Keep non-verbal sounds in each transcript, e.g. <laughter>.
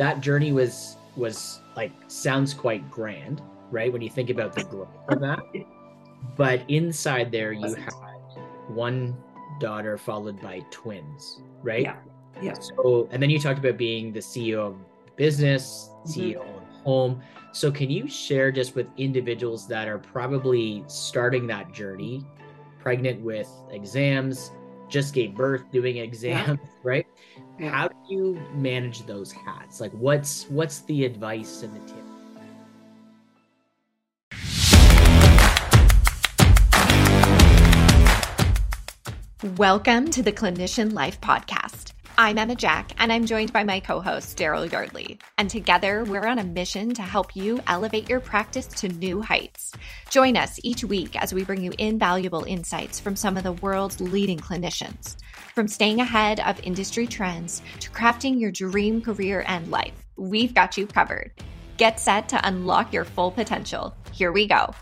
that journey was was like sounds quite grand, right? When you think about the growth of that. But inside there you had one daughter followed by twins, right? Yeah. Yeah. So and then you talked about being the CEO of business, CEO Mm-hmm. of home. So can you share just with individuals that are probably starting that journey, pregnant with exams, just gave birth, doing exams, right? Yeah. How do you manage those hats? Like what's what's the advice and the tip? Welcome to the Clinician Life Podcast. I'm Emma Jack, and I'm joined by my co host, Darryl Yardley. And together, we're on a mission to help you elevate your practice to new heights. Join us each week as we bring you invaluable insights from some of the world's leading clinicians. From staying ahead of industry trends to crafting your dream career and life, we've got you covered. Get set to unlock your full potential. Here we go.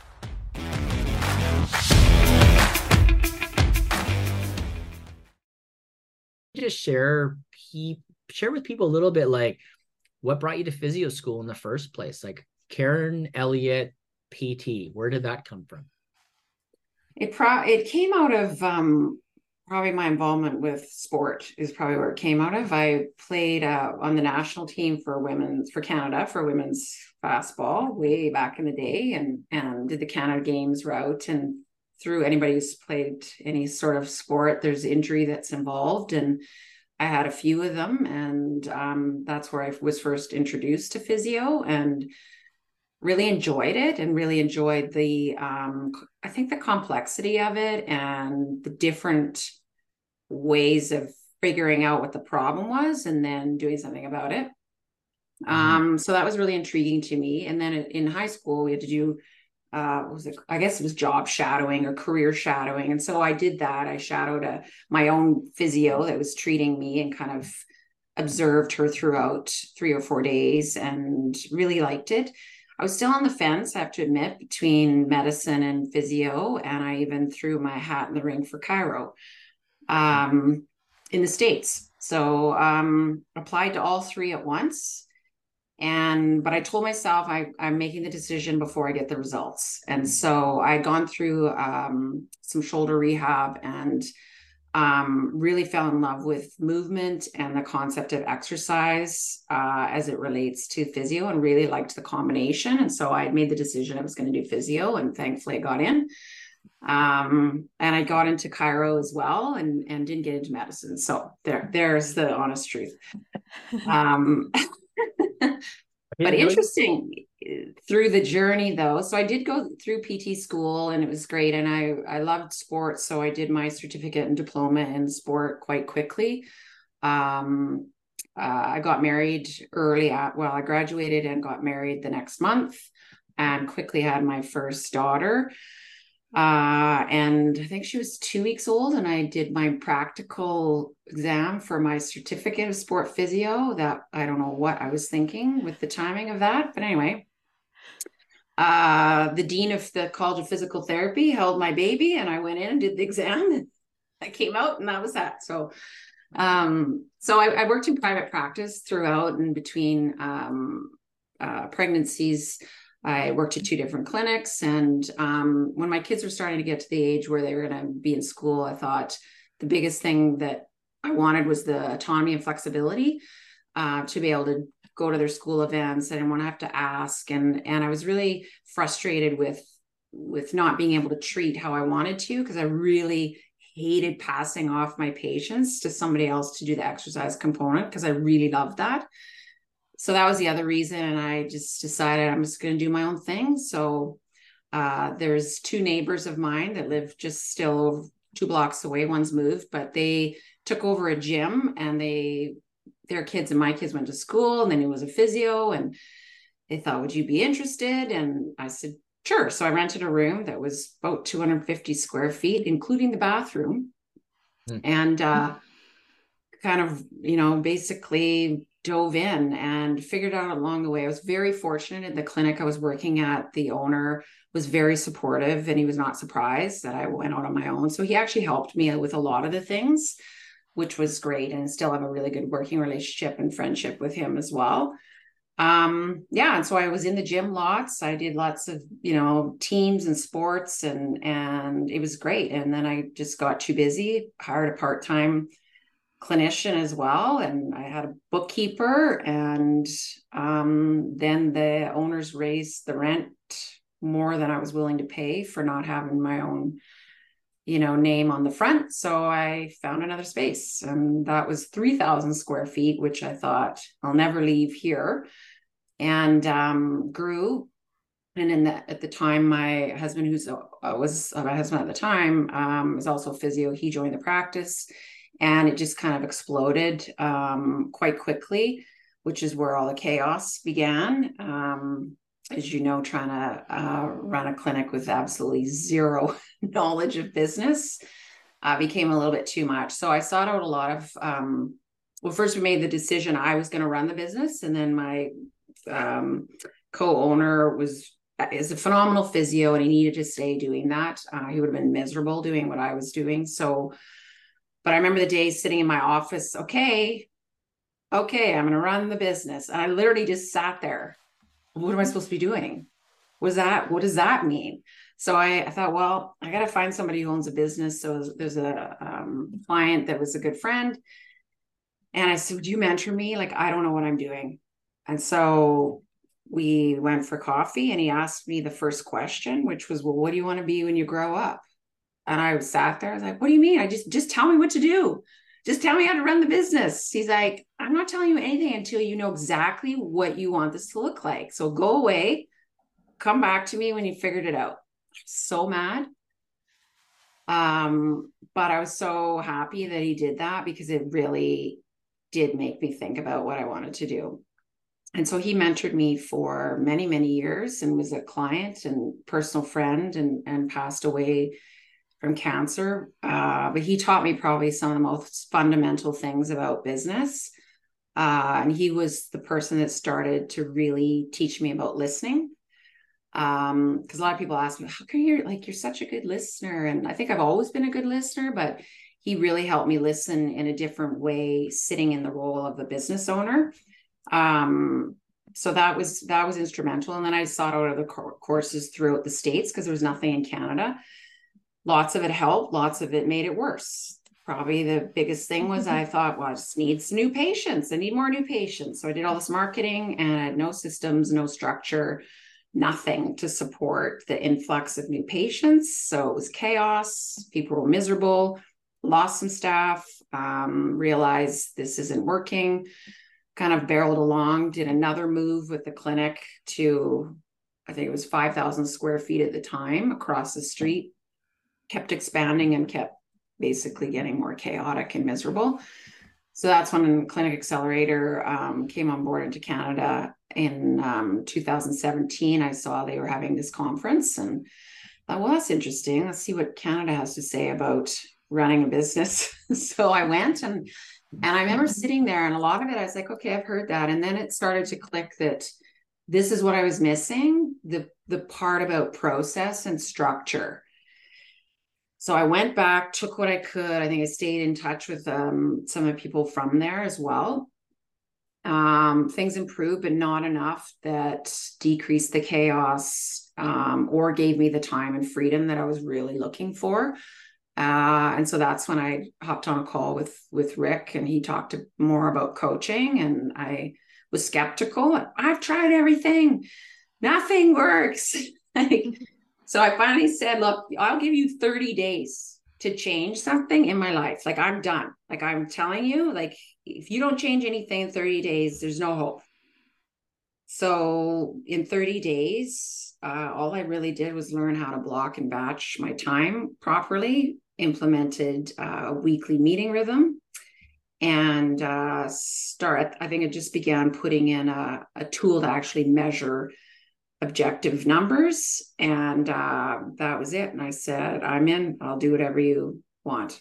Just share pe- share with people a little bit like what brought you to physio school in the first place like karen elliott pt where did that come from It pro it came out of um probably my involvement with sport is probably where it came out of. I played uh, on the national team for women's for Canada for women's fastball way back in the day and and did the Canada Games route and through anybody who's played any sort of sport there's injury that's involved and I had a few of them and um, that's where I was first introduced to physio and really enjoyed it and really enjoyed the um i think the complexity of it and the different ways of figuring out what the problem was and then doing something about it. Um so that was really intriguing to me and then in high school we had to do uh was it? I guess it was job shadowing or career shadowing. And so i did that. I shadowed a my own physio that was treating me and kind of observed her throughout three or four days and really liked it. I was still on the fence, I have to admit, between medicine and physio, and I even threw my hat in the ring for chiro um, in the States. So um, applied to all three at once. And but I told myself I, I'm making the decision before I get the results. And so I had gone through um, some shoulder rehab and um, really fell in love with movement and the concept of exercise uh, as it relates to physio and really liked the combination. And so I made the decision I was going to do physio, and thankfully I got in. Um, and I got into chiro as well and, and didn't get into medicine. So there, there's the honest truth. <laughs> <laughs> But interesting through the journey though. So i did go through pt school and it was great and i i loved sports so i did my certificate and diploma in sport quite quickly. Um uh, i got married early at well i graduated and got married the next month and quickly had my first daughter uh and i think she was two weeks old and i did my practical exam for my certificate of sport physio that i don't know what i was thinking with the timing of that but anyway. Uh the dean of the college of physical therapy held my baby and i went in and did the exam. And <laughs> i came out and that was that. So um so i, I worked in private practice throughout and between um uh pregnancies I worked at two different clinics. And um, when my kids were starting to get to the age where they were going to be in school, I thought the biggest thing that I wanted was the autonomy and flexibility uh, to be able to go to their school events. I didn't want to have to ask. And, and I was really frustrated with, with not being able to treat how I wanted to, because I really hated passing off my patients to somebody else to do the exercise component because I really loved that so that was the other reason and i just decided i'm just going to do my own thing. So uh, there's two neighbors of mine that live just still two blocks away. One's moved but they took over a gym and they their kids and my kids went to school and then it was a physio and they thought would you be interested? And i said sure. So i rented a room that was about 250 square feet including the bathroom. Hmm. and uh, kind of you know basically dove in and figured out along the way. I was very fortunate in the clinic I was working at. The owner was very supportive and he was not surprised that I went out on my own. So he actually helped me with a lot of the things which was great, and still have a really good working relationship and friendship with him as well. Um, yeah, and so I was in the gym lots. I did lots of you know teams and sports, and and it was great. And then I just got too busy, hired a part time clinician as well and i had a bookkeeper and um, then the owners raised the rent more than i was willing to pay for not having my own you know name on the front. So i found another space and that was 3000 square feet which i thought i'll never leave here. And um, grew. And in the at the time my husband who's uh, was uh, my husband at the time um, was also physio he joined the practice and it just kind of exploded um, quite quickly, which is where all the chaos began. Um, as you know, trying to uh, run a clinic with absolutely zero <laughs> knowledge of business uh, became a little bit too much. So I sought out a lot of. Um, well, first we made the decision I was going to run the business, and then my um, co-owner was is a phenomenal physio, and he needed to stay doing that. Uh, he would have been miserable doing what I was doing. So but I remember the days sitting in my office, okay, okay, I'm going to run the business. And I literally just sat there. What am I supposed to be doing? Was that? What does that mean? So I, I thought, well, I got to find somebody who owns a business. So there's a um, client that was a good friend. And I said, Would you mentor me? Like, I don't know what I'm doing. And so we went for coffee and he asked me the first question, which was, Well, what do you want to be when you grow up? And I sat there. I was like, "What do you mean? I just just tell me what to do. Just tell me how to run the business." He's like, "I'm not telling you anything until you know exactly what you want this to look like. So go away, come back to me when you figured it out." So mad. Um, but I was so happy that he did that because it really did make me think about what I wanted to do. And so he mentored me for many, many years and was a client and personal friend and, and passed away from cancer. Uh, but he taught me probably some of the most fundamental things about business. Uh, and he was the person that started to really teach me about listening. Um, because a lot of people ask me, how can you like you're such a good listener? And I think I've always been a good listener, but he really helped me listen in a different way, sitting in the role of the business owner. Um, so that was that was instrumental. And then I sought out other courses throughout the states because there was nothing in Canada lots of it helped, lots of it made it worse. Probably the biggest thing was I thought, well, I just needs new patients. I need more new patients. So I did all this marketing and I had no systems, no structure, nothing to support the influx of new patients. So it was chaos. People were miserable, lost some staff, um, realized this isn't working, kind of barreled along, did another move with the clinic to, I think it was 5,000 square feet at the time across the street kept expanding and kept basically getting more chaotic and miserable. So that's when Clinic Accelerator um, came on board into Canada in um, 2017. I saw they were having this conference and thought, well, that's interesting. Let's see what Canada has to say about running a business. <laughs> so I went and and I remember sitting there and a lot of it I was like, okay, I've heard that. And then it started to click that this is what I was missing, the the part about process and structure so I went back, took what I could. I think I stayed in touch with um, some of the people from there as well. Um, things improved, but not enough that decreased the chaos um, or gave me the time and freedom that I was really looking for. Uh, and so that's when I hopped on a call with with Rick, and he talked more about coaching, and I was skeptical. I've tried everything, nothing works. <laughs> like so I finally said, look, I'll give you 30 days to change something in my life. Like I'm done. Like I'm telling you, like if you don't change anything in 30 days, there's no hope. So in 30 days, uh, all I really did was learn how to block and batch my time properly, implemented uh, a weekly meeting rhythm, and uh, start. I think it just began putting in a, a tool to actually measure objective numbers. And uh, that was it. And I said, I'm in, I'll do whatever you want.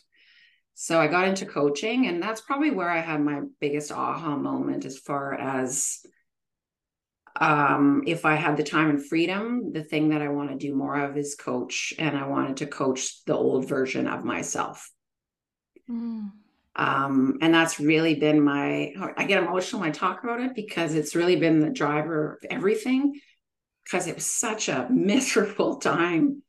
So I got into coaching, and that's probably where I had my biggest aha moment as far as um, if I had the time and freedom, the thing that I want to do more of is coach, and I wanted to coach the old version of myself. Mm. Um, and that's really been my, I get emotional when I talk about it because it's really been the driver of everything because it was such a <laughs> miserable time.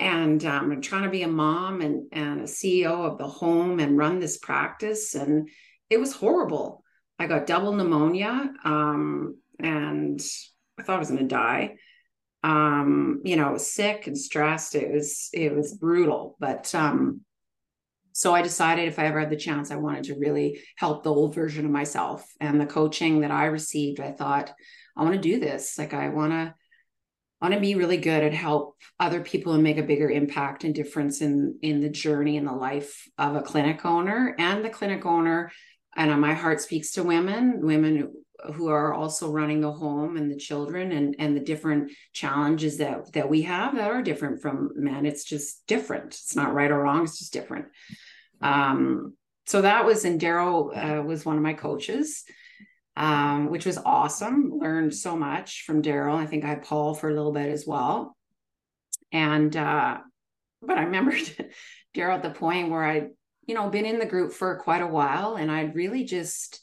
And um, I'm trying to be a mom and, and a CEO of the home and run this practice. And it was horrible. I got double pneumonia um, and I thought I was going to die. Um, you know, sick and stressed. It was, it was brutal, but, um, so I decided if I ever had the chance, I wanted to really help the old version of myself and the coaching that I received. I thought, I want to do this. Like I want to, want to be really good at help other people and make a bigger impact and difference in in the journey and the life of a clinic owner. And the clinic owner. And my heart speaks to women, women who are also running the home and the children and and the different challenges that that we have that are different from men. It's just different. It's not right or wrong. It's just different. Um, so that was, and Darryl uh, was one of my coaches, um, which was awesome. Learned so much from Darryl. I think I had Paul for a little bit as well. And, uh, but I remember <laughs> Darryl at the point where I, you know, been in the group for quite a while and I'd really just,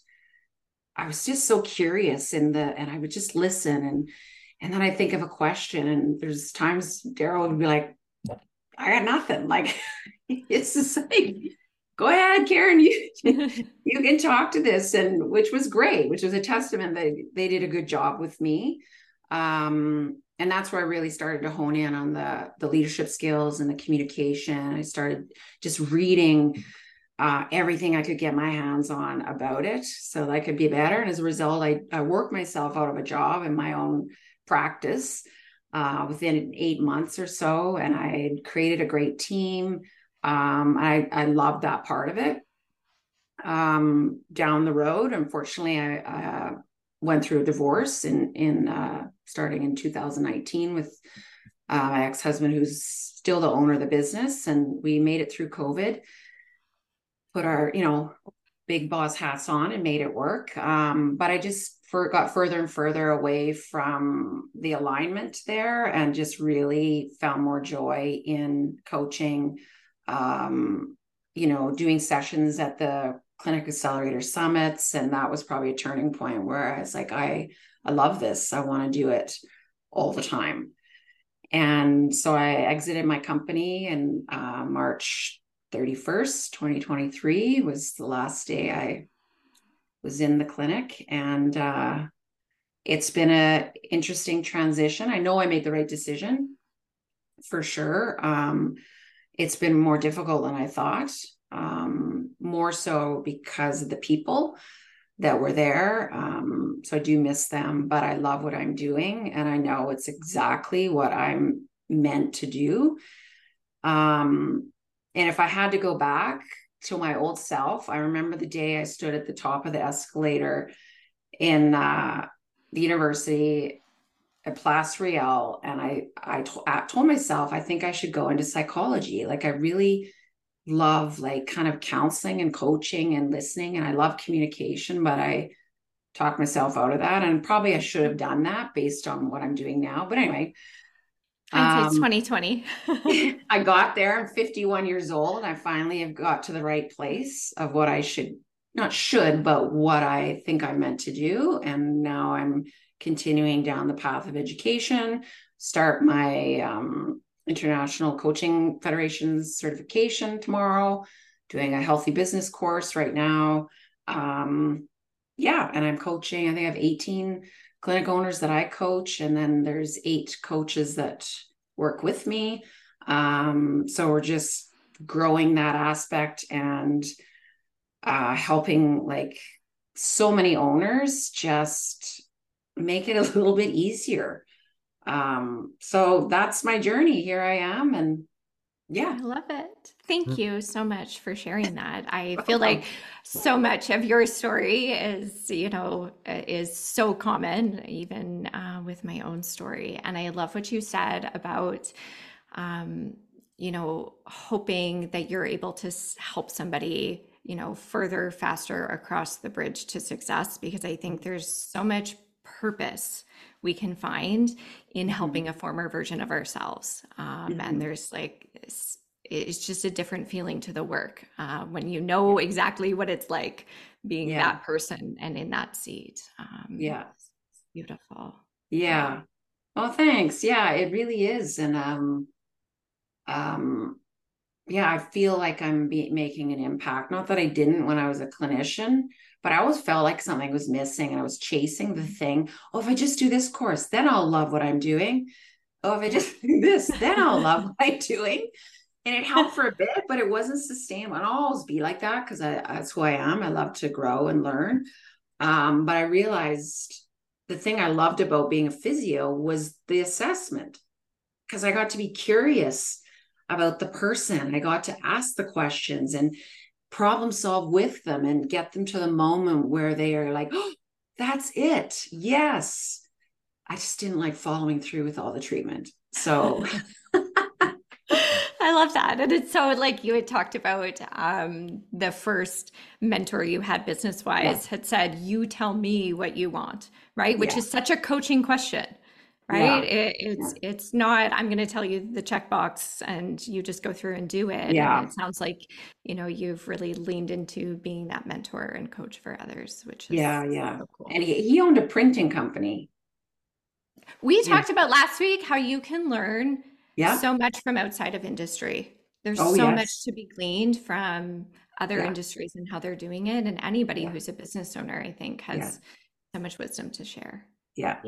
I was just so curious in the, and I would just listen and, and then I think of a question and there's times Darryl would be like, I got nothing. Like <laughs> it's just like go ahead, Karen, you <laughs> you can talk to this, and which was great, which was a testament that they did a good job with me. Um, and that's where I really started to hone in on the the leadership skills and the communication. I started just reading uh, everything I could get my hands on about it, so that I could be better. And as a result, I I worked myself out of a job in my own practice uh, within eight months or so, and I created a great team. Um, I I love that part of it. Um, down the road, unfortunately, I uh, went through a divorce in in uh, starting in 2019 with uh, my ex husband, who's still the owner of the business, and we made it through COVID. Put our you know big boss hats on and made it work. Um, but I just for, got further and further away from the alignment there, and just really found more joy in coaching um, you know, doing sessions at the clinic accelerator summits. And that was probably a turning point where I was like, I, I love this. I want to do it all the time. And so I exited my company in uh, March 31st, 2023 was the last day I was in the clinic. And uh, it's been a interesting transition. I know I made the right decision for sure. Um, it's been more difficult than I thought, um, more so because of the people that were there. Um, so I do miss them, but I love what I'm doing and I know it's exactly what I'm meant to do. Um, and if I had to go back to my old self, I remember the day I stood at the top of the escalator in uh, the university at Place Riel, and I I, to, I told myself I think I should go into psychology. Like I really love like kind of counseling and coaching and listening, and I love communication, but I talked myself out of that, and probably I should have done that based on what I'm doing now. But anyway. Hindsight's um, 2020. <laughs> I got there. I'm 51 years old. I finally have got to the right place of what I should not should, but what I think I'm meant to do. And now I'm continuing down the path of education, start my um, International Coaching Federation's certification tomorrow, doing a healthy business course right now. Um, yeah, and I'm coaching, I think I have 18 clinic owners that I coach, and then there's eight coaches that work with me. Um, so we're just growing that aspect and uh, helping like so many owners just make it a little bit easier. Um, so that's my journey. Here I am. And yeah. I love it. Thank mm. you so much for sharing that. I <laughs> feel like so much of your story is, you know, is so common, even uh, with my own story. And I love what you said about, um, you know, hoping that you're able to help somebody, you know, further, faster across the bridge to success, because I think there's so much purpose we can find in mm-hmm. helping a former version of ourselves. Um, mm-hmm. And there's like, it's just a different feeling to the work uh, when you know exactly what it's like being Yeah. that person and in that seat. Um, Yeah. beautiful. Yeah. Oh, thanks. Yeah, it really is. And um um yeah, I feel like I'm be- making an impact. Not that I didn't when I was a clinician, but I always felt like something was missing and I was chasing the thing. Oh, if I just do this course, then I'll love what I'm doing. Oh, if I just <laughs> do this, then I'll love what I'm doing. And it helped for a bit, but it wasn't sustainable. And I'll always be like that because that's who I am. I love to grow and learn. Um, but I realized the thing I loved about being a physio was the assessment because I got to be curious about the person. I got to ask the questions and problem solve with them and get them to the moment where they are like, oh, that's it. Yes. I just didn't like following through with all the treatment. So, <laughs> I love that. And it's so like you had talked about um, the first mentor you had business wise Yeah. had said, You tell me what you want, right? Which Yeah. is such a coaching question. Right. It, it's it's not I'm gonna tell you the checkbox and you just go through and do it. Yeah. And it sounds like, you know, you've really leaned into being that mentor and coach for others, which is Yeah, yeah. so cool. and he, he owned a printing company. We Yeah. talked about last week how you can learn Yeah. so much from outside of industry. There's Oh, so yes. much to be gleaned from other Yeah. industries and how they're doing it. And anybody Yeah. who's a business owner, I think, has so much wisdom to share. Yeah.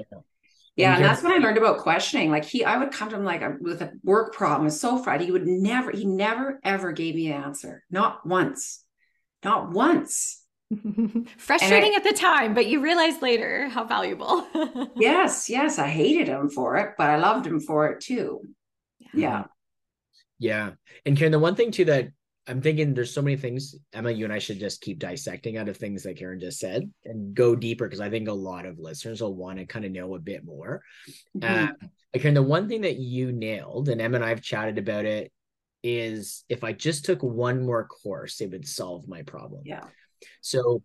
Yeah. Yeah, And and that's when I learned about questioning. Like he, I would come to him like a, with a work problem. It's so Friday. He would never, he never ever gave me an answer. Not once. Not once. <laughs> Frustrating at the time, but you realize later how valuable. <laughs> Yes, yes. I hated him for it, but I loved him for it too. Yeah. Yeah. And Karen, the one thing too that I'm thinking there's so many things, Emma, you and I should just keep dissecting out of things that Karen just said and go deeper because I think a lot of listeners will want to kind of know a bit more. Mhm. Uh, Karen, the one thing that you nailed, and Emma and I have chatted about it, is if I just took one more course, it would solve my problem. yeah. So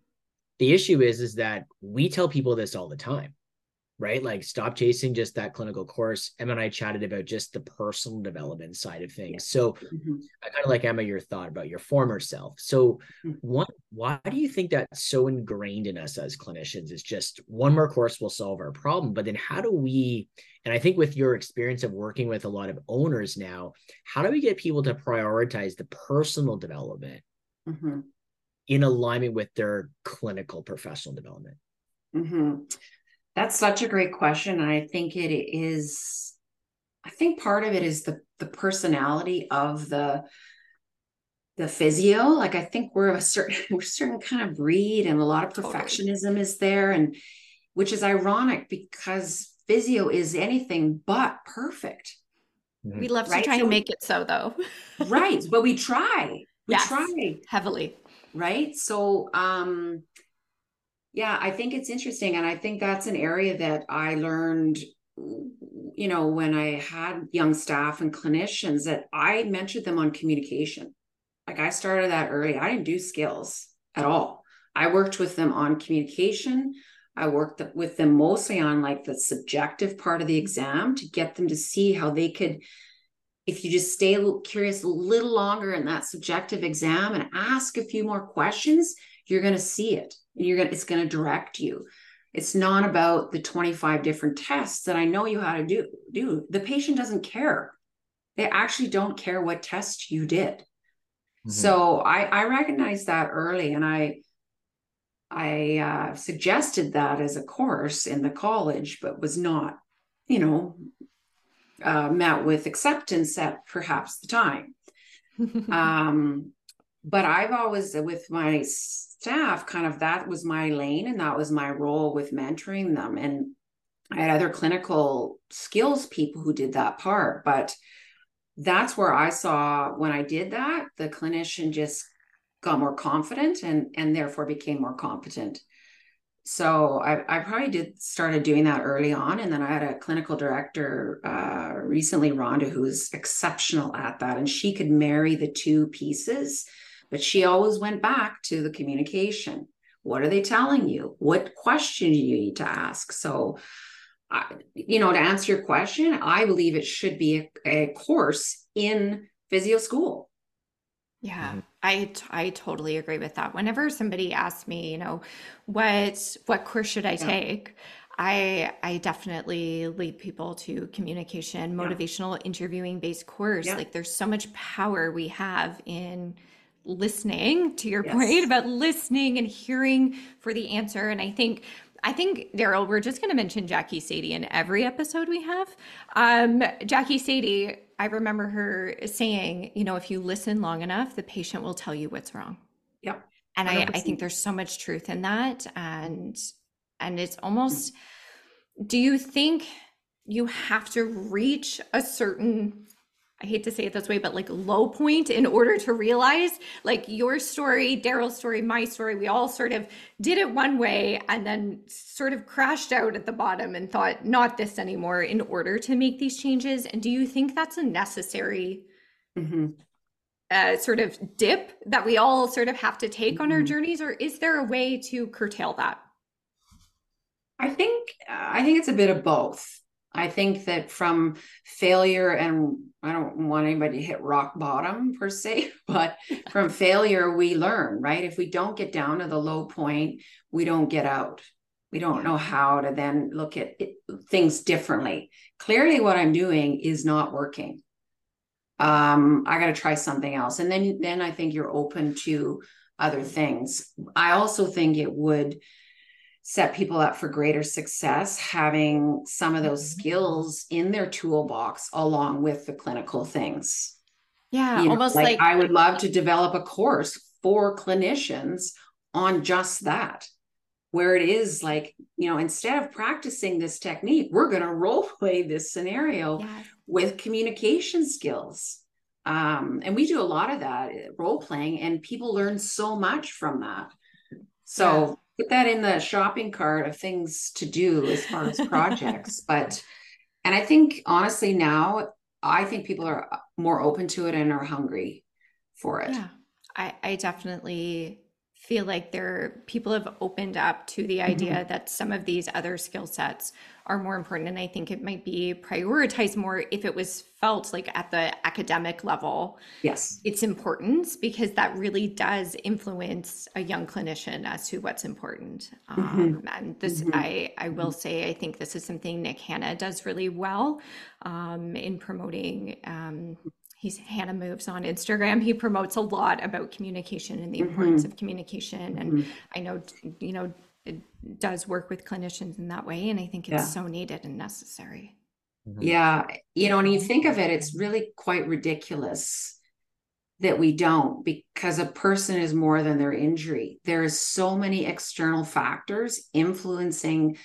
the issue is, is that we tell people this all the time, right? Like stop chasing just that clinical course. Emma and I chatted about just the personal development side of things. So Mhm. I kind of like Emma, your thought about your former self. So Mhm. one, why do you think that's so ingrained in us as clinicians? Is just one more course will solve our problem. But then how do we, and I think with your experience of working with a lot of owners now, how do we get people to prioritize the personal development Mhm. in alignment with their clinical professional development? That's such a great question. And I think it is, I think part of it is the the personality of the the physio. Like I think we're a certain <laughs> we're a certain kind of breed and a lot of Totally. perfectionism is there. And which is ironic because physio is anything but perfect. we love to try so- and make it so, though. Right. but we try. We <laughs> Yes. try. Heavily. right so um yeah i think it's interesting and i think that's an area that i learned you know when i had young staff and clinicians that i mentored them on communication. Like i started that early. I didn't do skills at all. I worked with them on communication. I worked with them mostly on like the subjective part of the exam to get them to see how they could if you just stay curious a little longer in that subjective exam and ask a few more questions, you're going to see it. And you're going to, it's going to direct you. It's not about the 25 different tests that I know you how to do. Do the patient doesn't care. They actually don't care what test you did. Mhm. So I I recognized that early, and I I uh, suggested that as a course in the college, but was not, you know, uh, met with acceptance at perhaps the time. <laughs> Um, but I've always, with my staff, kind of that was my lane and that was my role with mentoring them. And I had other clinical skills people who did that part. But that's where I saw when I did that, the clinician just got more confident and and therefore became more competent. So I, I probably did started doing that early on, and then I had a clinical director uh, recently, Rhonda, who's exceptional at that, and she could marry the two pieces, but she always went back to the communication. What are they telling you? What question do you need to ask? So, I, you know, to answer your question, I believe it should be a, a course in physio school Yeah, mm-hmm. I I totally agree with that. Whenever somebody asks me, you know, what what course should I yeah. take? I I definitely lead people to communication, motivational yeah. interviewing based course. Yeah. Like there's so much power we have in listening to your yes. point about listening and hearing for the answer. And I think I think Darryl, we're just going to mention Jackie Sadie in every episode we have. Um, Jackie Sadie I remember her saying, you know, if you listen long enough, the patient will tell you what's wrong. Yep. And I, I think there's so much truth in that. And and it's almost do you think you have to reach a certain I hate to say it this way, but like low point in order to realize like your story, Darryl's story, my story, we all sort of did it one way and then sort of crashed out at the bottom and thought, not this anymore in order to make these changes. And do you think that's a necessary mm-hmm. uh, sort of dip that we all sort of have to take mm-hmm. on our mm-hmm. journeys? Or is there a way to curtail that? I think I think it's a bit of both. I think that from failure, and I don't want anybody to hit rock bottom per se, <laughs> but from failure, we learn, right? If we don't get down to the low point, we don't get out. We don't know how to then look at it, things differently. Clearly, what I'm doing is not working. Um, I got to try something else, and then then I think you're open to other things. I also think it would set people up for greater success having some of those mm-hmm. skills in their toolbox along with the clinical things yeah you almost know, like, like i would love to develop a course for clinicians on just that where it is like you know instead of practicing this technique we're going <laughs> to role play this scenario yes. with communication skills um, and we do a lot of that role playing and people learn so much from that so put that in the shopping cart of things to do as far as projects. <laughs> But, and I think honestly now, I think people are more open to it and are hungry for it. Yeah, I, I definitely feel like there people have opened up to the idea mm-hmm. that some of these other skill sets are more important and i think it might be prioritized more if it was felt like at the academic level yes its importance because that really does influence a young clinician as to what's important mm-hmm. um, and this mm-hmm. i i will mm-hmm. say i think this is something nick hanna does really well um, in promoting um, he's Hannah Moves on Instagram. He promotes a lot about communication and the mm-hmm. importance of communication. And mm-hmm. I know, you know, it does work with clinicians in that way. And I think it's yeah. so needed and necessary. Mm-hmm. Yeah. You know, when you think of it, it's really quite ridiculous that we don't because a person is more than their injury. There is so many external factors influencing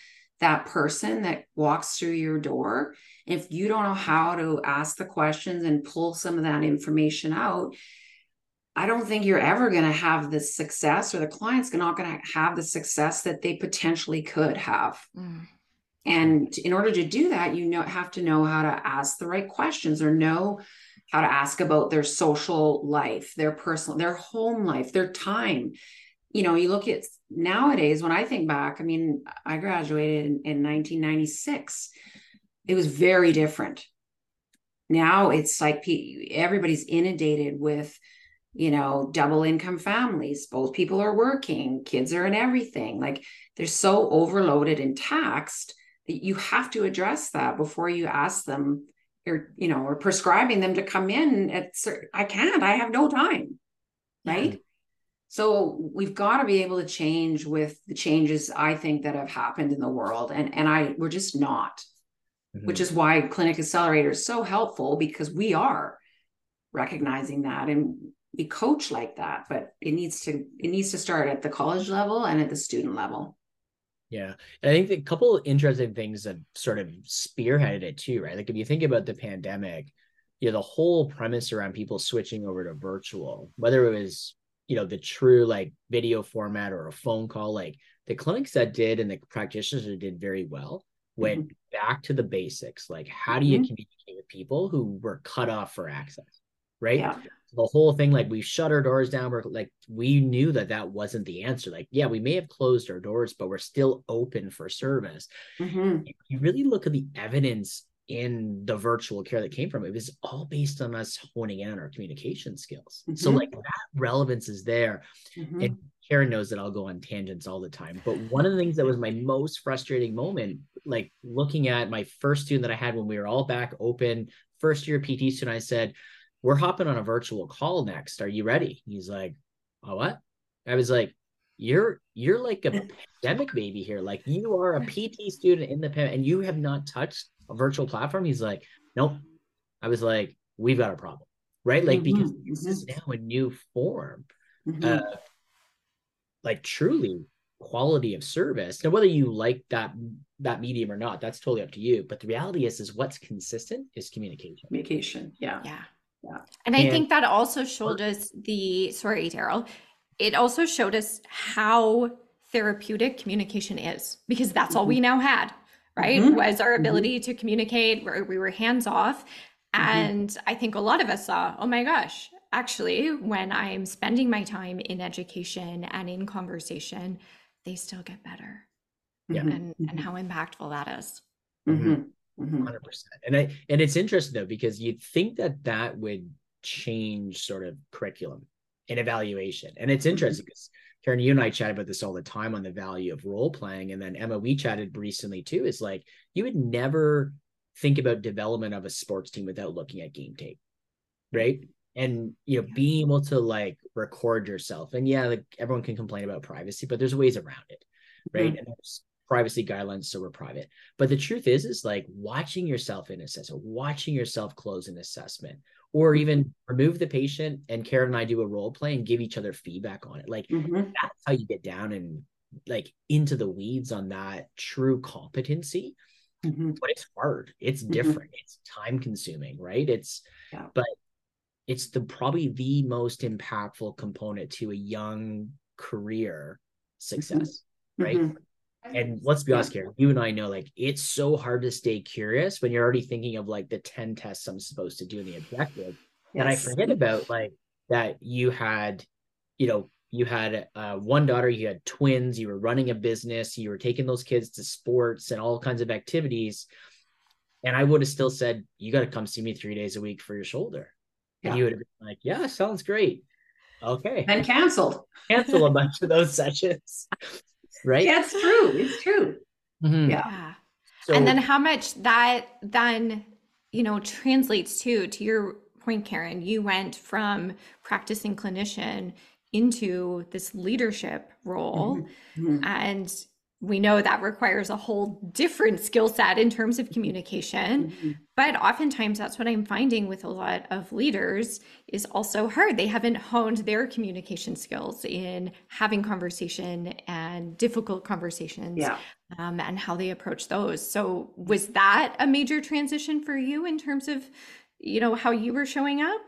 that person that walks through your door if you don't know how to ask the questions and pull some of that information out, I don't think you're ever going to have the success, or the client's are not going to have the success that they potentially could have. Mm. And in order to do that, you know have to know how to ask the right questions or know how to ask about their social life, their personal, their home life, their time. You know, you look at nowadays when I think back, I mean, I graduated in, in 1996 it was very different. Now it's like everybody's inundated with you know double income families. Both people are working kids are in everything. Like they're so overloaded and taxed that you have to address that before you ask them or you know or prescribing them to come in at certain, i can't i have no time right? yeah. So we've got to be able to change with the changes i think that have happened in the world and and i we're just not mm-hmm. which is why Clinic Accelerator is so helpful because we are recognizing that and we coach like that, but it needs to it needs to start at the college level and at the student level. Yeah. And I think a couple interesting things that sort of spearheaded it too, right? Like if you think about the pandemic, you know, the whole premise around people switching over to virtual, whether it was, you know, the true like video format or a phone call, like the clinics that did and the practitioners that did very well went mm-hmm. back to the basics like how do you mm-hmm. communicate with people who were cut off for access right yeah. the whole thing like we shut our doors down we're like we knew that that wasn't the answer like yeah we may have closed our doors but we're still open for service mm-hmm. you really look at the evidence in the virtual care that came from it, it was all based on us honing in on our communication skills. Mm-hmm. So like that relevance is there. Mhm. And Karen knows that I'll go on tangents all the time. But one of the things that was my most frustrating moment, like looking at my first student that I had when we were all back open, first year PT student, I said, We're hopping on a virtual call next. Are you ready? He's like, Oh, what? I was like, You're you're like a <laughs> pandemic baby here. Like you are a PT student in the pan- and you have not touched a virtual platform. He's like, Nope. I was like, We've got a problem. Right. Like, because Mhm, this is now a new form Mhm. uh, like truly quality of service now whether you like that that medium or not that's totally up to you but the reality is is what's consistent is communication communication. Yeah. Yeah. Yeah. And I And- think that also showed us the, sorry, Darryl, it also showed us how therapeutic communication is because that's all we now had, right? Mhm. Was our Mhm. ability to communicate where we were hands off. And I think a lot of us saw, oh my gosh, actually, when I'm spending my time in education and in conversation, they still get better. Yeah. Mhm. And and how impactful that is. Mhm. Mhm. 100% and i and it's interesting though because you'd think that that would change sort of curriculum and evaluation and it's interesting because karen you and i chat about this all the time on the value of role playing and then emma we chatted recently too is like you would never think about development of a sports team without looking at game tape right? And you know being able to like record yourself and yeah like everyone can complain about privacy but there's ways around it right? Mm-hmm. And there's privacy guidelines so we're private. But the truth is is like watching yourself in assessment watching yourself close an assessment or even remove the patient and karen and i do a role play and give each other feedback on it like Mhm. that's how you get down and like into the weeds on that true competency Mhm. but it's hard it's Mhm. different it's time consuming right it's Yeah. but it's the probably the most impactful component to a young career success right Mhm. And let's be honest here you and i know like it's so hard to stay curious when you're already thinking of like the 10 tests i'm supposed to do in the objective. And i forget about like that you had you know you had uh, one daughter you had twins you were running a business you were taking those kids to sports and all kinds of activities. And i would have still said you got to come see me three days a week for your shoulder. And you would have been like yeah sounds great. Okay. And canceled. cancel a bunch of those <laughs> sessions right Yeah, true. It's true. Mhm. Yeah. Yeah. So- and then how much that then you know translates to to your point karen you went from practicing clinician into this leadership role Mhm. and we know that requires a whole different skill set in terms of communication Mhm. but oftentimes that's what i'm finding with a lot of leaders is also hard they haven't honed their communication skills in having conversation and difficult conversations Yeah. um, and how they approach those. So, was that a major transition for you in terms of, you know, how you were showing up?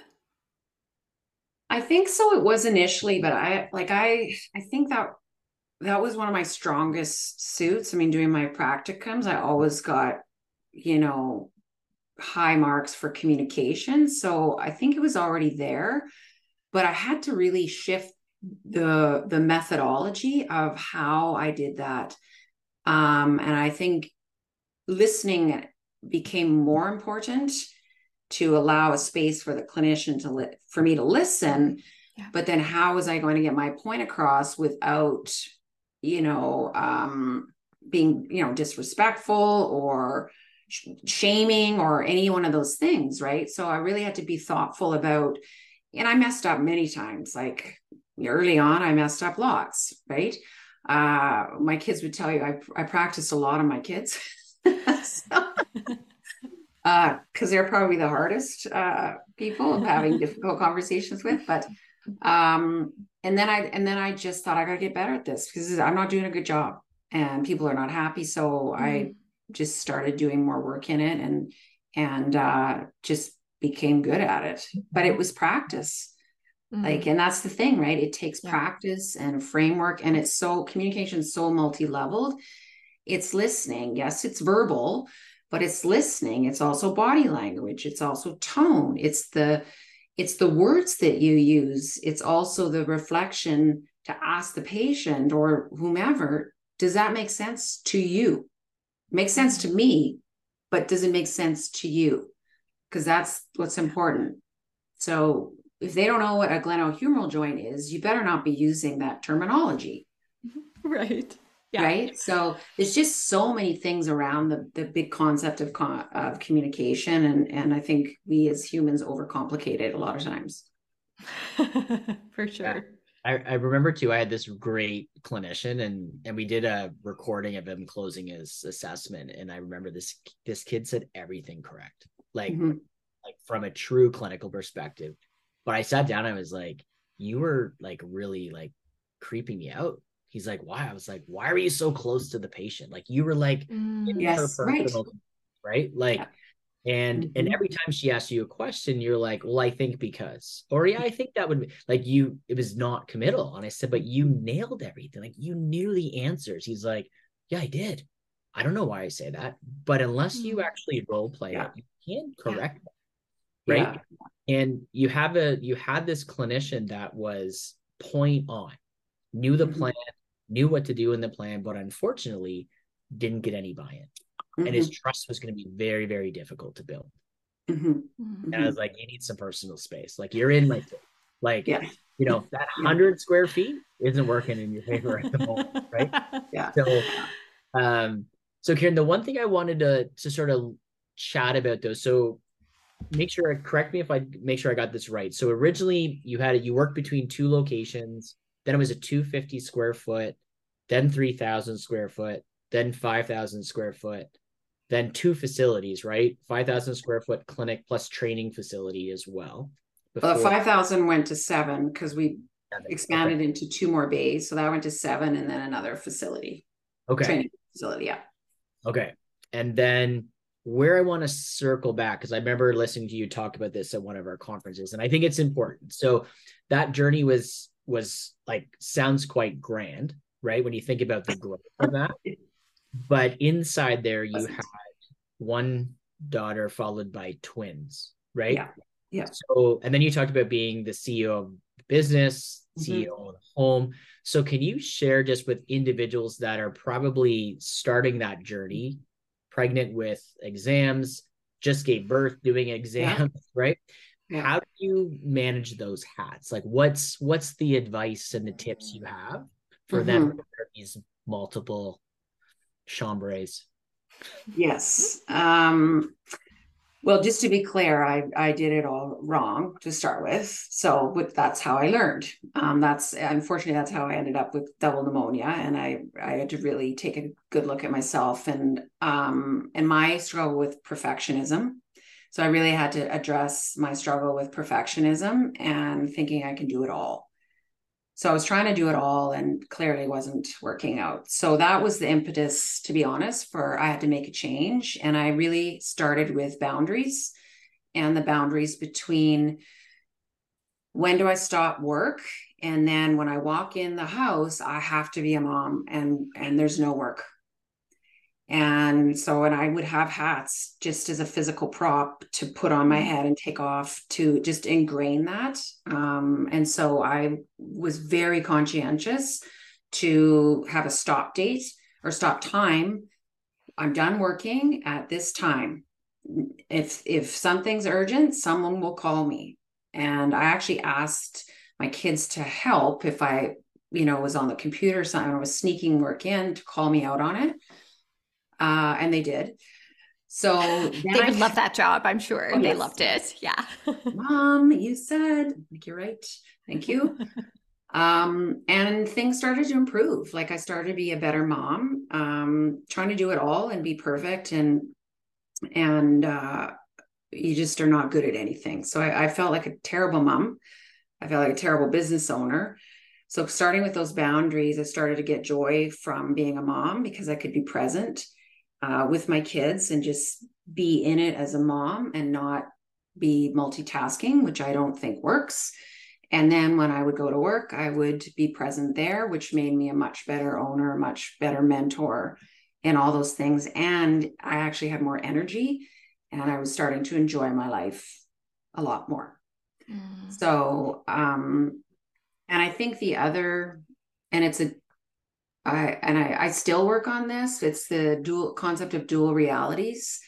I think so it was initially, but I like I I think that that was one of my strongest suits. I mean, doing my practicums, I always got, you know, high marks for communication. So I think it was already there, but I had to really shift the the methodology of how I did that. Um, and I think listening became more important to allow a space for the clinician to li- for me to listen Yeah. but then how was i going to get my point across without you know um being you know disrespectful or sh- shaming or any one of those things right? So i really had to be thoughtful about and i messed up many times like early on i messed up lots right? Uh my kids would tell you i, I practiced a lot on my kids. <laughs> So, <laughs> uh because they're probably the hardest uh people of having difficult conversations with but um and then i and then i just thought i gotta get better at this because i'm not doing a good job and people are not happy. So i just started doing more work in it and and uh just became good at it. But it was practice. Mm. like and that's the thing right? It takes Yeah. practice and framework and it's so communication is so multi-leveled. It's listening yes it's verbal but it's listening. It's also body language. It's also tone. It's the it's the words that you use it's also the reflection to ask the patient or whomever does that make sense to you makes sense to me but does it make sense to you? Because that's what's important. So if they don't know what a glenohumeral joint is, you better not be using that terminology. <laughs> Right. Yeah. Right. So there's just so many things around the, the big concept of, of communication. And, and I think we as humans overcomplicate it a lot of times. <laughs> For sure. Yeah. I, I remember too, I had this great clinician and and we did a recording of him closing his assessment. And I remember this this kid said everything correct. Like mm-hmm. like from a true clinical perspective. But I sat down, I was like, you were like really like creeping me out. He's like, why? I was like, why are you so close to the patient? Like you were like mm, yes, right. right? Like yeah and mm-hmm. and every time she asks you a question you're like well i think because or yeah i think that would be like you it was not committal and i said but you nailed everything like you knew the answers he's like yeah i did i don't know why i say that but unless you mm-hmm. actually role play yeah. it you can't correct yeah. it right yeah. and you have a you had this clinician that was point on knew the mm-hmm. plan knew what to do in the plan but unfortunately didn't get any buy-in. Mm-hmm. and his mm-hmm. trust was going to be very very difficult to build. Mm-hmm. and i was like you need some personal space. Like you're in like like yeah. you know that 100 square feet isn't working in your favor at the moment <laughs> right? Yeah. So um so karen the one thing i wanted to to sort of chat about those so make sure correct me if i make sure i got this right. So originally you had you worked between two locations then it was a 250 square foot then 3000 square foot then 5000 square foot then two facilities, right? 5,000 square foot clinic plus training facility as well. Before- 5,000 went to seven because we seven. expanded okay. into two more bays. So that went to seven and then another facility. Okay. Training facility. Yeah. Okay. And then where I want to circle back, because I remember listening to you talk about this at one of our conferences, and I think it's important. So that journey was was like sounds quite grand, right? When you think about the growth of that. but inside there you had one daughter followed by twins right yeah yeah so and then you talked about being the ceo of business ceo mm-hmm. of home so can you share just with individuals that are probably starting that journey pregnant with exams just gave birth doing exams yeah. <laughs> right yeah. how do you manage those hats like what's what's the advice and the tips you have for mm-hmm. them these multiple chambres Yes. Um, well, just to be clear, I, I did it all wrong to start with. So with, that's how I learned. Um, that's unfortunately that's how I ended up with double pneumonia, and I I had to really take a good look at myself and um and my struggle with perfectionism. So I really had to address my struggle with perfectionism and thinking I can do it all. So I was trying to do it all and clearly wasn't working out. So that was the impetus, to be honest, for I had to make a change. And I really started with boundaries and the boundaries between when do I stop work? And then when I walk in the house, I have to be a mom and and there's no work. And so, and I would have hats just as a physical prop to put on my mm-hmm. head and take off to just ingrain that. Um, and so I was very conscientious to have a stop date or stop time. I'm done working at this time. If if something's urgent, someone will call me. And I actually asked my kids to help if I, you know, was on the computer, I was sneaking work in to call me out on it uh, and they did. So they would love that job, I'm sure. Oh, they yes. loved it. Yeah. <laughs> Mom, you said, like you're right. Thank you. um, and things started to improve. Like I started to be a better mom, um, trying to do it all and be perfect and and uh you just are not good at anything. So I, I felt like a terrible mom. I felt like a terrible business owner. So starting with those boundaries, I started to get joy from being a mom because I could be present uh, with my kids and just be in it as a mom and not be multitasking, which I don't think works. And then when I would go to work, I would be present there, which made me a much better owner, a much better mentor, and all those things. And I actually had more energy and I was starting to enjoy my life a lot more. Mm. So, um, and I think the other, and it's a I and I, I still work on this. It's the dual concept of dual realities.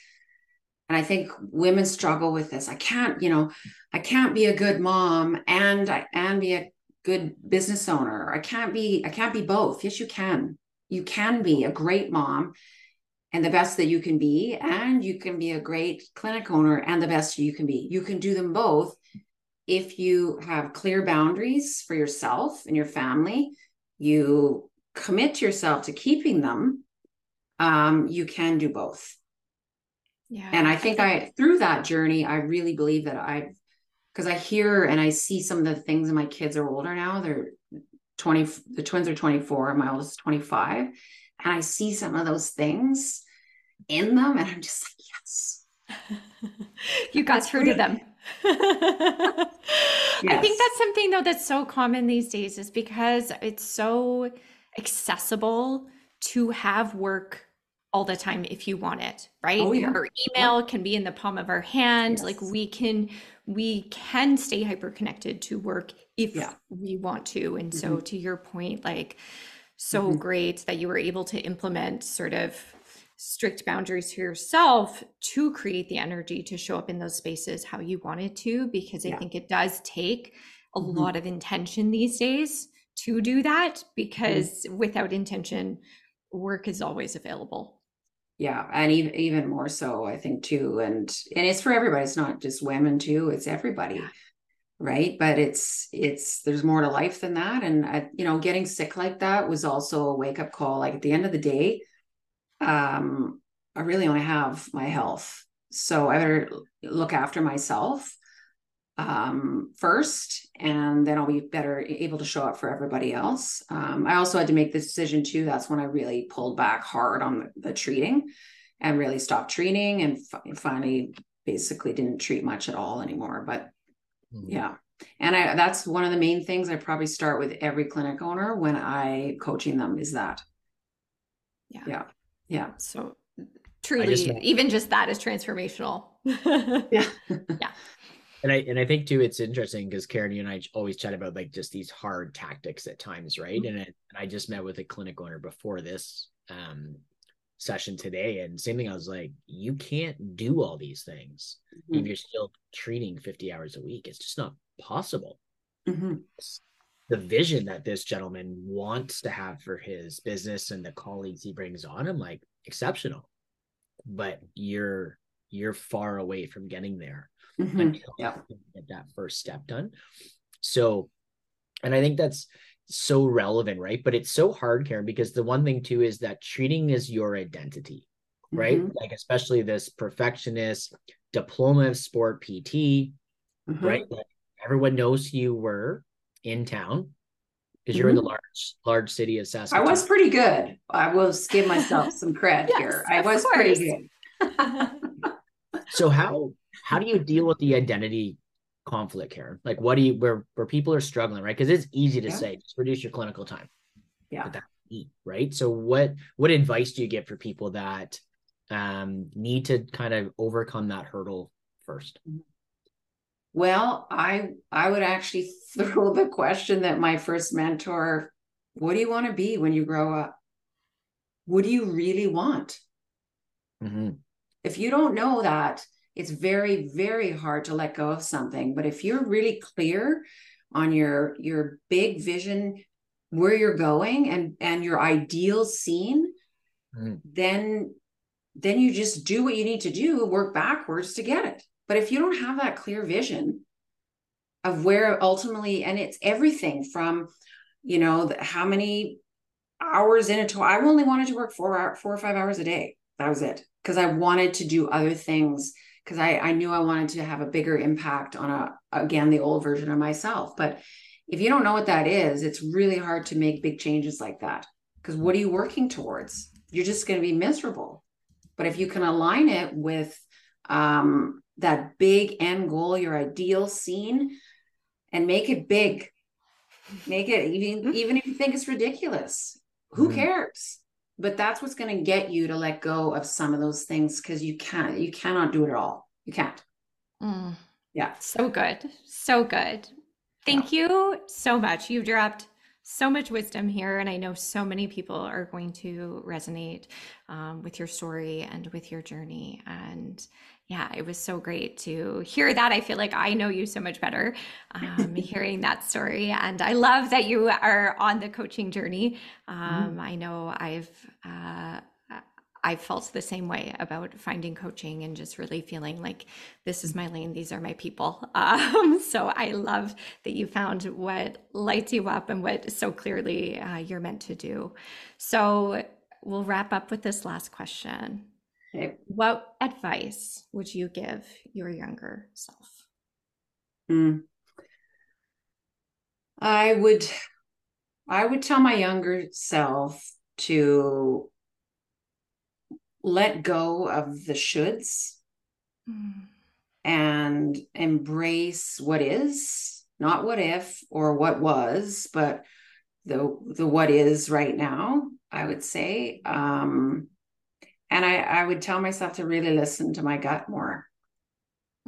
and I think women struggle with this. I can't, you know, I can't be a good mom and I and be a good business owner. I can't be I can't be both. Yes, you can. You can be a great mom and the best that you can be and you can be a great clinic owner and the best you can be. You can do them both if you have clear boundaries for yourself and your family. You commit yourself to keeping them. Um, you can do both yeah. And I think I, through that journey, I really believe that I've, because I hear and I see some of the things, and my kids are older now. They're 20, the twins are 24, my oldest is 25. And I see some of those things in them, and I'm just like, yes. <laughs> you got through to them. yes. <laughs> I think that's something though that's so common these days is because it's so accessible to have work all the time if you want it right oh, yeah. our email yeah. can be in the palm of our hand yes. like we can we can stay hyper connected to work if yeah. we want to and mm-hmm. so to your point like so mm-hmm. great that you were able to implement sort of strict boundaries for yourself to create the energy to show up in those spaces how you wanted to because i think it does take a mm-hmm. lot of intention these days to do that mm-hmm. because without intention work is always available yeah and even even more so i think too and and it's for everybody it's not just women too it's everybody yeah. right but it's it's there's more to life than that and I, you know getting sick like that was also a wake up call like at the end of the day um i really only have my health so i better look after myself um, first, and then I'll be better able to show up for everybody else. Um, I also had to make the decision too. That's when I really pulled back hard on the, the treating and really stopped treating and f- finally basically didn't treat much at all anymore. But mm-hmm. yeah. And I, that's one of the main things I probably start with every clinic owner when I coaching them is that. Yeah. Yeah. Yeah. So truly, just, even just that is transformational. <laughs> yeah. yeah and I and I think too it's interesting because Karen you and I always chat about like just these hard tactics at times, right? Mm-hmm. And, it, and I just met with a clinic owner before this um, session today, and same thing. I was like, you can't do all these things mm-hmm. if you're still treating 50 hours a week. It's just not possible. Mm-hmm. The vision that this gentleman wants to have for his business and the colleagues he brings on, I'm like exceptional, but you're you're far away from getting there mm-hmm. until yeah. get that first step done. So, and I think that's so relevant, right? But it's so hard, Karen, because the one thing too is that treating is your identity, right? Mm-hmm. Like especially this perfectionist diploma of sport PT, mm-hmm. right? Like everyone knows who you were in town because you're in the mm-hmm. large large city of Saskatoon. I was pretty good. I will give myself <laughs> some credit yes, here. I was course. pretty good. <laughs> so how how do you deal with the identity conflict here? Like, what do you where where people are struggling, right? Because it's easy to yeah. say just reduce your clinical time. Yeah. Right? So what what advice do you get for people that um need to kind of overcome that hurdle first? Well, I I would actually <laughs> throw the question that my first mentor, what do you want to be when you grow up? What do you really want? Mm-hmm. If you don't know that, it's very very hard to let go of something. But if you're really clear on your your big vision where you're going and and your ideal scene mm. then then you just do what you need to do work backwards to get it. But if you don't have that clear vision of where ultimately and it's everything from you know the, how many hours in a tour i only wanted to work four four or five hours a day. That was it because i wanted to do other things because I, I knew I wanted to have a bigger impact on a again the old version of myself. But if you don't know what that is, it's really hard to make big changes like that. Because what are you working towards? You're just going to be miserable. But if you can align it with um, that big end goal, your ideal scene, and make it big, make it even even if you think it's ridiculous, who mm. cares? But that's what's going to get you to let go of some of those things because you can't you cannot do it all you can't mm. yeah so good so good thank yeah. you so much you dropped so much wisdom here. And I know so many people are going to resonate um, with your story and with your journey. And yeah, it was so great to hear that. I feel like I know you so much better um, <laughs> hearing that story. And I love that you are on the coaching journey. Mm-hmm. Um, mm. I know I've, uh, I felt the same way about finding coaching and just really feeling like this is my lane, these are my people. <laughs> Um, so I love that you found what lights you up and what so clearly uh, you're meant to do. So we'll wrap up with this last question. What advice would you give your younger self? Mm. I would I would tell my younger self to let go of the shoulds mm. and embrace what is, not what if or what was, but the the what is right now, I would say. Um, and I, I would tell myself to really listen to my gut more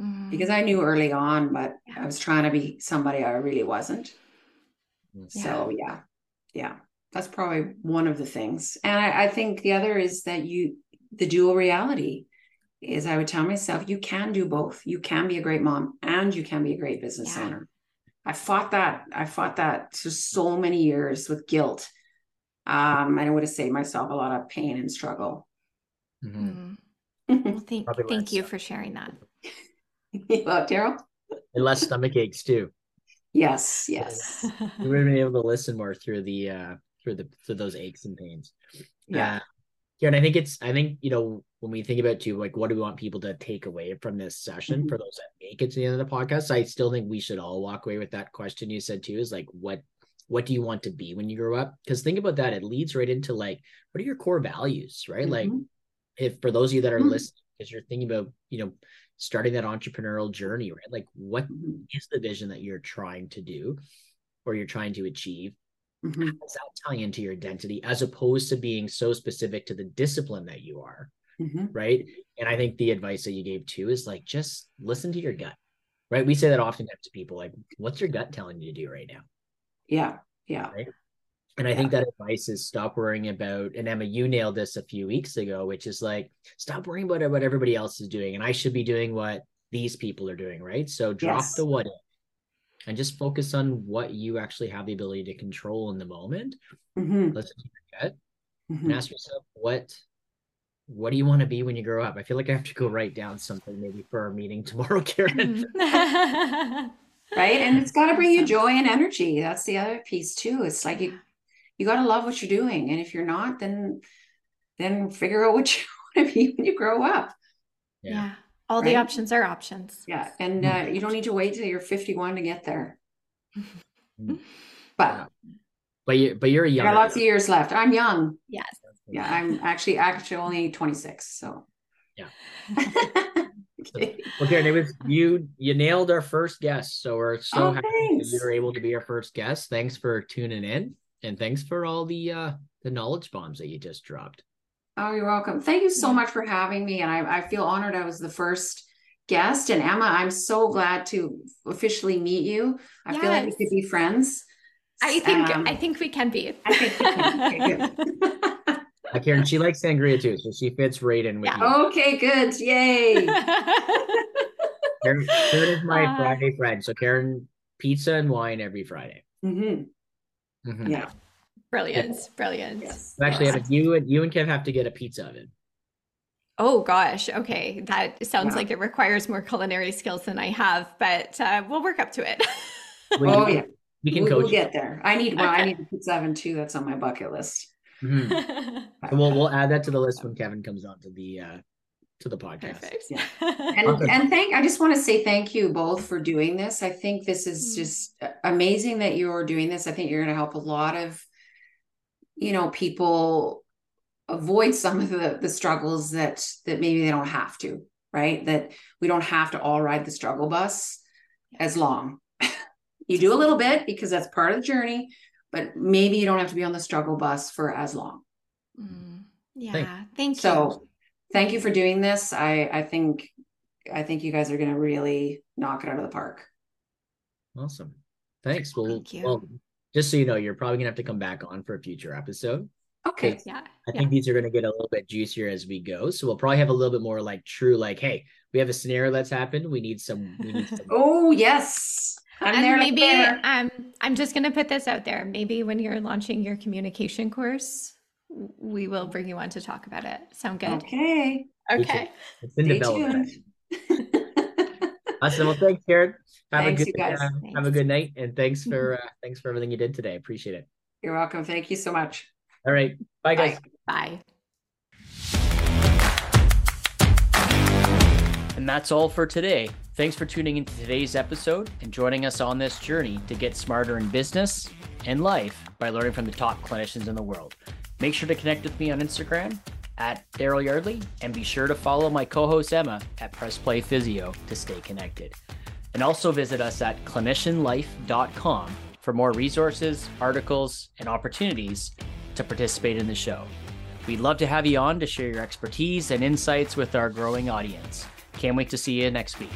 mm. because I knew early on, but I was trying to be somebody I really wasn't. Yeah. So yeah, yeah, that's probably one of the things. And I, I think the other is that you the dual reality is I would tell myself, you can do both. You can be a great mom and you can be a great business yeah. owner. I fought that. I fought that for so many years with guilt. Um, and I would have saved myself a lot of pain and struggle. Mm-hmm. mm-hmm. well, thank, thank you for sharing that. <laughs> well, Darryl? And less stomach aches too. Yes, yes. <laughs> we would have been able to listen more through the uh through the through those aches and pains. Yeah. Uh, yeah, and I think it's I think you know when we think about too like what do we want people to take away from this session mm-hmm. for those that make it to the end of the podcast, I still think we should all walk away with that question you said too is like what what do you want to be when you grow up? Because think about that, it leads right into like what are your core values, right? Mm-hmm. Like if for those of you that are mm-hmm. listening, because you're thinking about you know starting that entrepreneurial journey, right? Like what mm-hmm. the vision that you're trying to do or you're trying to achieve? Mm-hmm. How does that tie into your identity as opposed to being so specific to the discipline that you are? Mm-hmm. Right. And I think the advice that you gave too is like just listen to your gut. Right. We say that oftentimes to people like, what's your gut telling you to do right now? Yeah. Yeah. Right. And I yeah. think that advice is stop worrying about, and Emma, you nailed this a few weeks ago, which is like, stop worrying about what everybody else is doing. And I should be doing what these people are doing. Right. So drop yes. the what if and just focus on what you actually have the ability to control in the moment. Mm-hmm. To your gut mm-hmm. and ask yourself what what do you want to be when you grow up? I feel like I have to go write down something maybe for our meeting <laughs> tomorrow, Karen. Mm-hmm. <laughs> right. And it's gotta bring you joy and energy. That's the other piece too. It's like you you gotta love what you're doing. And if you're not, then then figure out what you <laughs> want to be when you grow up. yeah. yeah all right? the options are options yeah and uh, you don't need to wait till you're 51 to get there but but you but you're young got lots of years left i'm young yes yeah i'm actually actually only 26 so yeah <laughs> okay. well Karen, it was you you nailed our first guest so we're so oh, happy thanks. you were able to be our first guest thanks for tuning in and thanks for all the uh the knowledge bombs that you just dropped Oh, you're welcome. Thank you so much for having me. And I, I feel honored I was the first guest. And Emma, I'm so glad to officially meet you. I yes. feel like we could be friends. I think um, I think we can be. I think we can. Okay, <laughs> Karen, she likes sangria too, so she fits right in with yeah. you. Okay, good. Yay. Karen, Karen is my <laughs> uh, Friday friend. So Karen, pizza and wine every Friday. Mm-hmm. Mm-hmm. Yeah. Brilliant, brilliant. Yes. Actually, yes. you and you and Kev have to get a pizza oven. Oh gosh, okay. That sounds like it requires more culinary skills than I have, but uh, we'll work up to it. <laughs> oh yeah, we can we'll, coach. We'll get there. I need well, okay. I need a pizza oven too. That's on my bucket list. Mm-hmm. <laughs> we'll we'll add that to the list when Kevin comes on to the uh, to the podcast. Perfect. Yeah. <laughs> And awesome. and thank I just want to say thank you both for doing this. I think this is mm. just amazing that you're doing this. I think you're going to help a lot of you know people avoid some of the the struggles that that maybe they don't have to right that we don't have to all ride the struggle bus as long <laughs> you do a little bit because that's part of the journey but maybe you don't have to be on the struggle bus for as long mm, yeah thank, thank you so thank you for doing this i i think i think you guys are going to really knock it out of the park awesome thanks well, thank well just so you know, you're probably gonna have to come back on for a future episode. Okay. Yeah. I think these are going to get a little bit juicier as we go. So we'll probably have a little bit more like true, like, hey, we have a scenario that's happened. We need some. We need some. <laughs> oh yes. I'm and there. maybe there. um, I'm just going to put this out there. Maybe when you're launching your communication course, we will bring you on to talk about it. Sound good? Okay. Okay. It's in Stay development. tuned. <laughs> Awesome. Well, thanks, Karen. Have Thanks, a you good guys. uh, have a good night, and thanks for <laughs> uh, thanks for everything you did today. Appreciate it. You're welcome. Thank you so much. All right. Bye, guys. Bye. Bye. And that's all for today. Thanks for tuning into today's episode and joining us on this journey to get smarter in business and life by learning from the top clinicians in the world. Make sure to connect with me on Instagram at Darryl Yardley and be sure to follow my co host Emma at Press Play Physio to stay connected. And also visit us at clinicianlife.com for more resources, articles, and opportunities to participate in the show. We'd love to have you on to share your expertise and insights with our growing audience. Can't wait to see you next week.